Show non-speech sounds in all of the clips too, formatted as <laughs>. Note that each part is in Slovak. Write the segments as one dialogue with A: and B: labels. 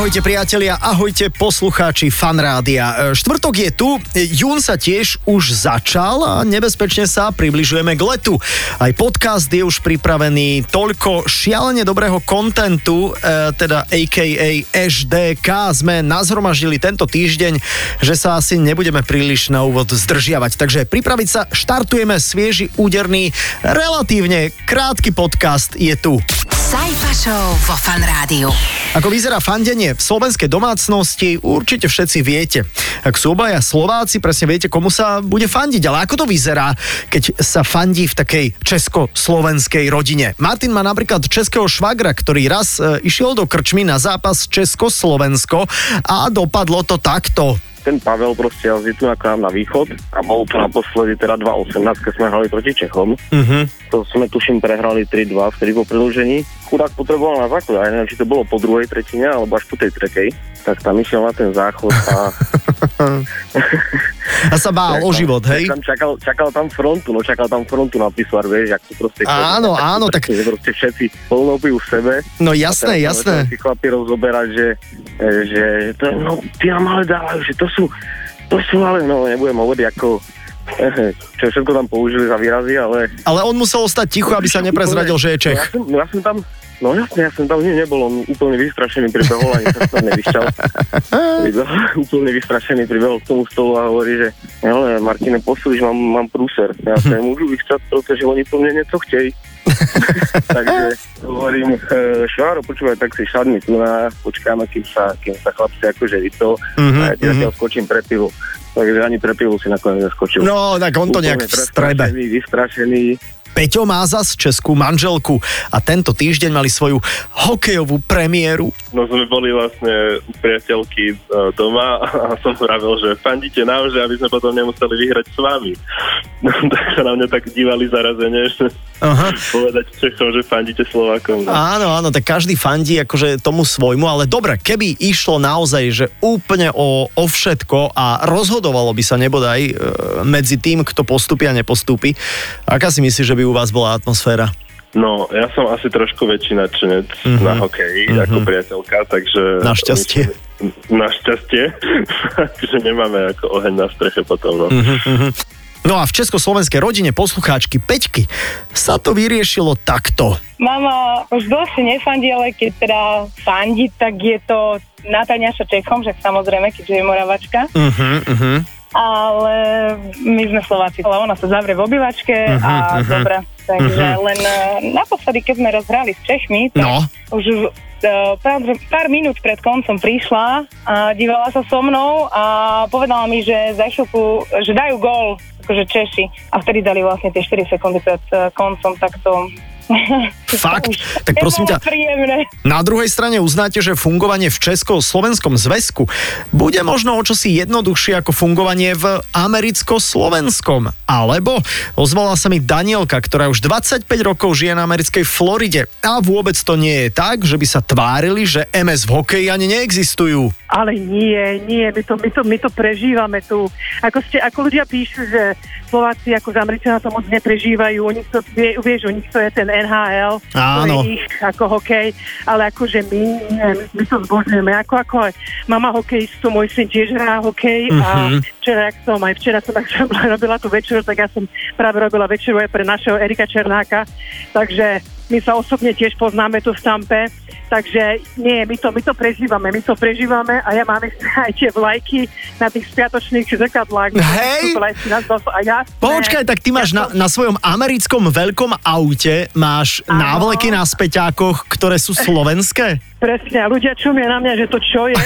A: Ahojte priatelia, ahojte poslucháči fanrádia. E, Štvrtok je tu, jún sa tiež už začal a nebezpečne sa približujeme k letu. Aj podcast je už pripravený, toľko šialene dobrého kontentu, e, teda aka HDK sme nazhromaždili tento týždeň, že sa asi nebudeme príliš na úvod zdržiavať. Takže pripraviť sa, štartujeme svieži, úderný, relatívne krátky podcast je tu.
B: Sajfa Show vo Fan Rádiu.
A: Ako vyzerá fandenie v slovenskej domácnosti, určite všetci viete. Ak sú obaja Slováci, presne viete, komu sa bude fandiť. Ale ako to vyzerá, keď sa fandí v takej česko-slovenskej rodine? Martin má napríklad českého švagra, ktorý raz e, išiel do krčmy na zápas Česko-Slovensko a dopadlo to takto
C: ten Pavel proste jazdí tu k nám na východ a bol to naposledy teda 2.18, keď sme hrali proti Čechom.
A: Uh-huh.
C: To sme tuším prehrali 3-2 vtedy po predlžení. Chudák potreboval na záchod, aj neviem, či to bolo po druhej tretine alebo až po tej tretej. Tak tam išiel na ten záchod a... <laughs>
A: a sa bál o život, hej?
C: Tam čakal, čakal tam frontu, no čakal tam frontu na pisuar, vieš, jak to proste...
A: Áno,
C: tak, <laughs>
A: áno, tak...
C: Proste všetci polnopujú v sebe.
A: No jasné, jasné.
C: Si chlapi rozoberať, že, že to, no, ty nám ale dávajú, že to sú, to sú ale, no nebudem hovoriť ako čo všetko tam použili za výrazy, ale...
A: Ale on musel ostať ticho, aby sa neprezradil, že je Čech.
C: No ja, som, ja som tam, No jasne, ja som tam nie, nebol, on úplne vystrašený pribehol, ani sa nevyšťal. <laughs> úplne vystrašený pribehol k tomu stolu a hovorí, že ale Martine, poslíš, mám, mám prúser. Ja <laughs> sa nemôžu vyšťať, pretože oni po mne niečo chtej. <laughs> Takže hovorím, e, Šváro, počúvaj, tak si šadni tu na, počkáme, kým sa, kým sa chlapci akože vyto mm-hmm, a ja ti mm-hmm. skočím pre pivo. Takže ani pre pivo si nakoniec neskočil.
A: No, tak on to nejak strebe.
C: Vystrašený, vystrašený
A: Peťo má zas českú manželku a tento týždeň mali svoju hokejovú premiéru.
D: No sme boli vlastne u priateľky e, doma <laughs> a som vravil, že fandíte že aby sme potom nemuseli vyhrať s vami. <laughs> No, tak sa na mňa tak dívali zarazene, že Aha. povedať Čechom, že fandíte Slovákom. No.
A: Áno, áno, tak každý fandí akože tomu svojmu, ale dobre, keby išlo naozaj, že úplne o, o všetko a rozhodovalo by sa nebodaj e, medzi tým, kto postupí a nepostupí, aká si myslíš, že by u vás bola atmosféra?
D: No, ja som asi trošku väčší nadšenec mm-hmm. na hokej mm-hmm. ako priateľka, takže...
A: Našťastie.
D: Našťastie, <laughs> že nemáme ako oheň na streche potom, no. Mm-hmm.
A: No a v československej rodine poslucháčky Peťky sa to vyriešilo takto.
E: Mama už dosť nefandí, ale keď teda fandí, tak je to natáňaša Čechom, že samozrejme, keďže je Moravačka.
A: Uh-huh, uh-huh
E: ale my sme Slováci. Ale ona sa zavrie v obyvačke uh-huh, a uh-huh. dobre. Takže uh-huh. len uh, naposledy, keď sme rozhrali s Čechmi, tak no. už uh, pár, pár minút pred koncom prišla a dívala sa so mnou a povedala mi, že za chvíľku, že dajú gól akože Češi a vtedy dali vlastne tie 4 sekundy pred uh, koncom, tak to <laughs>
A: Fakt? Tak prosím ťa, na druhej strane uznáte, že fungovanie v Česko-Slovenskom zväzku bude možno o čosi jednoduchšie ako fungovanie v americko-slovenskom. Alebo ozvala sa mi Danielka, ktorá už 25 rokov žije na americkej Floride a vôbec to nie je tak, že by sa tvárili, že MS v hokeji ani neexistujú.
F: Ale nie, nie, my to, my to, my to prežívame tu. Ako, ste, ako ľudia píšu, že Slováci ako z Američana to moc neprežívajú, oni to, vie, vieš, u nich to je ten NHL,
A: Áno.
F: ich ako hokej, ale akože my, my, my to zbožňujeme, ako, ako aj mama hokejistu, môj syn tiež hrá hokej uh-huh. a mhm. včera, jak som, aj včera som tak <laughs> robila tú večeru, tak ja som práve robila večeru aj pre našeho Erika Černáka, takže my sa osobne tiež poznáme tu v Stampe, takže nie, my to, my to prežívame, my to prežívame a ja mám aj tie vlajky na tých spiatočných zrkadlách.
A: Hej!
F: A ja,
A: Počkaj, tak ty máš ja na, na svojom americkom veľkom aute, máš ano. návleky na späťákoch, ktoré sú slovenské?
F: Presne, a ľudia čumia na mňa, že to čo je.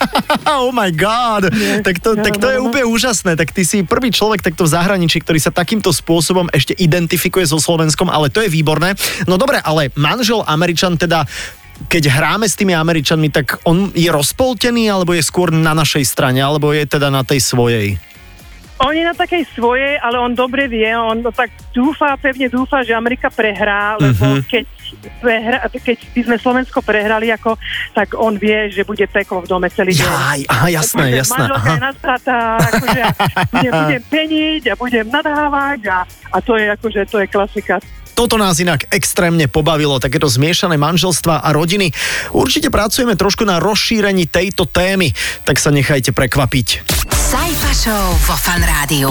F: <laughs>
A: oh my god, Nie, tak to, no, tak to no, je no. úplne úžasné. Tak ty si prvý človek takto v zahraničí, ktorý sa takýmto spôsobom ešte identifikuje so Slovenskom, ale to je výborné. No dobre, ale manžel Američan teda keď hráme s tými Američanmi, tak on je rozpoltený, alebo je skôr na našej strane, alebo je teda na tej svojej?
F: On je na takej svojej, ale on dobre vie, on tak dúfa, pevne dúfa, že Amerika prehrá, lebo uh-huh. keď, prehra, keď by sme Slovensko prehrali, ako, tak on vie, že bude peklo v dome celý deň.
A: Aj, aha, jasné, akože jasné.
F: Manželka je nastratá, akože <laughs> budem, budem peniť a budem nadávať a, a to je akože, to je klasika.
A: Toto nás inak extrémne pobavilo, takéto zmiešané manželstva a rodiny. Určite pracujeme trošku na rozšírení tejto témy, tak sa nechajte prekvapiť.
B: Sajfa Show vo Fan Rádiu.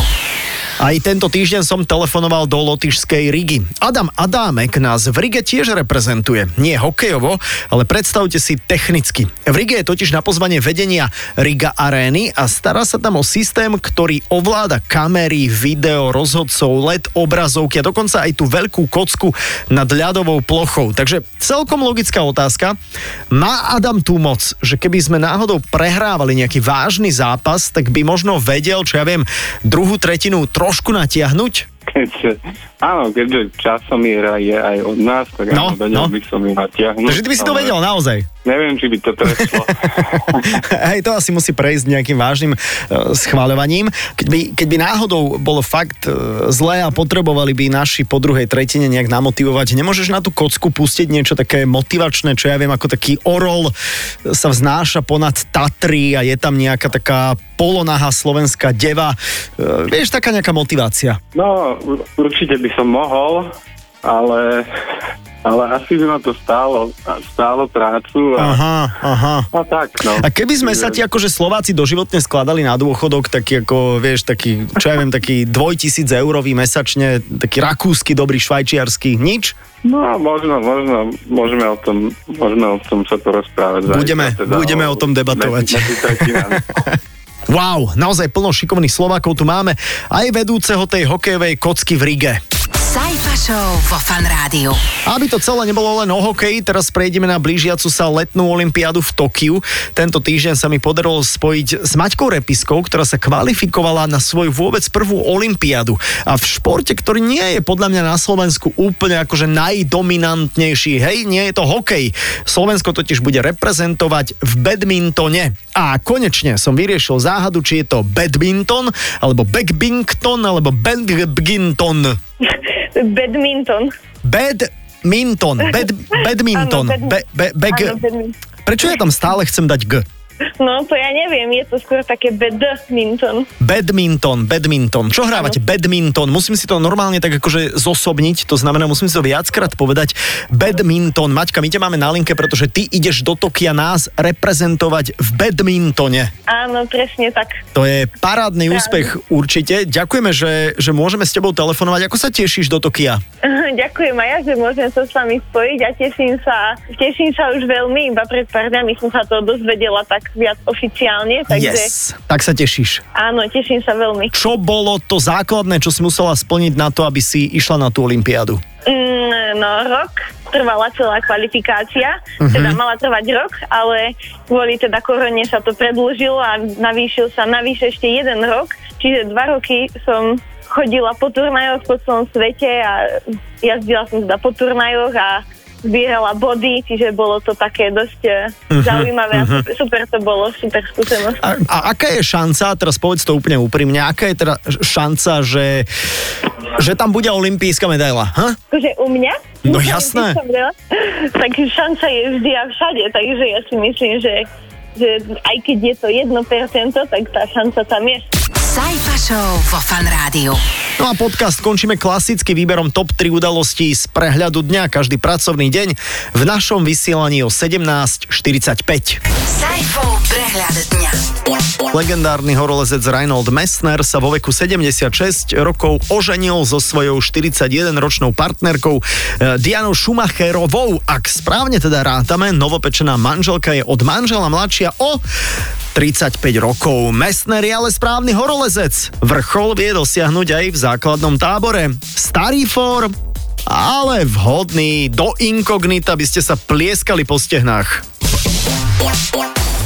A: Aj tento týždeň som telefonoval do lotyšskej Rigi. Adam Adámek nás v Rige tiež reprezentuje. Nie hokejovo, ale predstavte si technicky. V Rige je totiž na pozvanie vedenia Riga Arény a stará sa tam o systém, ktorý ovláda kamery, video, rozhodcov, LED, obrazovky a dokonca aj tú veľkú kocku nad ľadovou plochou. Takže celkom logická otázka. Má Adam tú moc, že keby sme náhodou prehrávali nejaký vážny zápas, tak by možno vedel, čo ja viem, druhú tretinu trošku natiahnuť?
G: Keďže, áno, keďže časomiera je aj od nás, tak no, áno, vedel no. by som ju natiahnuť.
A: Takže ty by si to vedel naozaj?
G: Neviem, či by to prešlo. <laughs>
A: Hej, to asi musí prejsť nejakým vážnym uh, schváľovaním. Keď by, keď by náhodou bolo fakt uh, zlé a potrebovali by naši po druhej tretine nejak namotivovať, nemôžeš na tú kocku pustiť niečo také motivačné, čo ja viem, ako taký orol sa vznáša ponad Tatry a je tam nejaká taká polonaha slovenská deva. Uh, vieš, taká nejaká motivácia.
G: No, určite by som mohol, ale ale asi by ma to stálo, stálo prácu. A,
A: aha, aha.
G: A tak, no.
A: A keby sme sa ti akože Slováci doživotne skladali na dôchodok, taký ako, vieš, taký, čo ja viem, taký dvojtisíc eurový mesačne, taký rakúsky, dobrý švajčiarsky, nič?
G: No, možno, možno, môžeme o tom, môžeme o tom sa porozprávať.
A: Budeme, teda budeme o, o tom debatovať. wow, naozaj plno šikovných Slovákov tu máme, aj vedúceho tej hokejovej kocky v Rige.
B: Sajfa Show vo Fan Rádiu.
A: Aby to celé nebolo len o hokeji, teraz prejdeme na blížiacu sa letnú olympiádu v Tokiu. Tento týždeň sa mi podarilo spojiť s Maťkou Repiskou, ktorá sa kvalifikovala na svoju vôbec prvú olympiádu. A v športe, ktorý nie je podľa mňa na Slovensku úplne akože najdominantnejší, hej, nie je to hokej. Slovensko totiž bude reprezentovať v badmintone. A konečne som vyriešil záhadu, či je to badminton, alebo backbington, alebo badminton. <laughs>
E: Badminton.
A: Badminton. Bad, <laughs> badminton. Áno, Be, be, be, Prečo ja tam stále chcem dať G?
E: No, to ja neviem, je to skôr také badminton.
A: Badminton, badminton. Čo hrávate? Ano. Badminton. Musím si to normálne tak akože zosobniť, to znamená, musím si to viackrát povedať. Badminton. Maťka, my ťa máme na linke, pretože ty ideš do Tokia nás reprezentovať v badmintone.
E: Áno, presne tak.
A: To je parádny Práve. úspech určite. Ďakujeme, že, že môžeme s tebou telefonovať. Ako sa tešíš do Tokia? <laughs>
E: Ďakujem aj ja, že môžem sa s vami spojiť a teším sa, teším sa už veľmi, iba pred pár dňami som sa to dozvedela tak viac oficiálne. Takže...
A: Yes, tak sa tešíš.
E: Áno, teším sa veľmi.
A: Čo bolo to základné, čo si musela splniť na to, aby si išla na tú olympiádu?
E: Mm, no, rok trvala celá kvalifikácia, uh-huh. teda mala trvať rok, ale kvôli teda korone sa to predlžilo a navýšil sa navyše ešte jeden rok, čiže dva roky som chodila po turnajoch po celom svete a jazdila som teda po turnajoch a zbierala body, čiže bolo to také dosť uh-huh, zaujímavé uh-huh. a super, super to bolo, super skúsenosť.
A: A, a aká je šanca, teraz povedz to úplne úprimne, aká je teda šanca, že, že tam bude olimpijská medaila? Ha?
E: U mňa?
A: No jasné.
E: Tak šanca je vždy a všade, takže ja si myslím, že, že aj keď je to 1%, tak tá šanca tam je.
B: Sajfa Show vo Fan Rádiu.
A: No a podcast končíme klasicky výberom top 3 udalostí z prehľadu dňa každý pracovný deň v našom vysielaní o 17.45.
B: Sajfov prehľad.
A: Legendárny horolezec Reinhold Messner sa vo veku 76 rokov oženil so svojou 41-ročnou partnerkou eh, Dianou Schumacherovou. Ak správne teda rátame, novopečená manželka je od manžela mladšia o 35 rokov. Messner je ale správny horolezec. Vrchol vie dosiahnuť aj v základnom tábore. Starý for, ale vhodný do inkognita by ste sa plieskali po stehnách.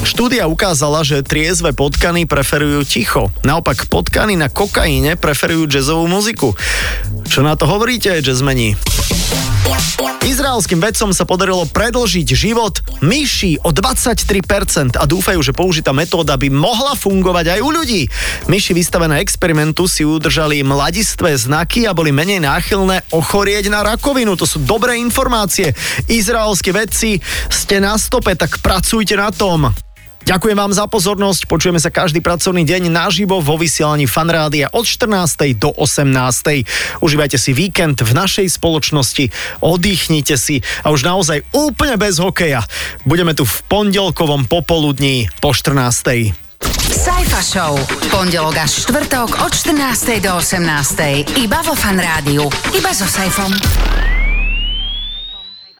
A: Štúdia ukázala, že triezve potkany preferujú ticho. Naopak potkany na kokaine preferujú jazzovú muziku. Čo na to hovoríte, jazzmeni? Izrael Izraelským vedcom sa podarilo predlžiť život myši o 23% a dúfajú, že použitá metóda by mohla fungovať aj u ľudí. Myši vystavené experimentu si udržali mladistvé znaky a boli menej náchylné ochorieť na rakovinu. To sú dobré informácie. Izraelskí vedci, ste na stope, tak pracujte na tom. Ďakujem vám za pozornosť, počujeme sa každý pracovný deň naživo vo vysielaní Fanrádia od 14. do 18. Užívajte si víkend v našej spoločnosti, oddychnite si a už naozaj úplne bez hokeja. Budeme tu v pondelkovom popoludní po 14.
B: Sajfa Show. Pondelok až štvrtok od 14. do 18. Iba vo Fan Rádiu. Iba so Sajfom.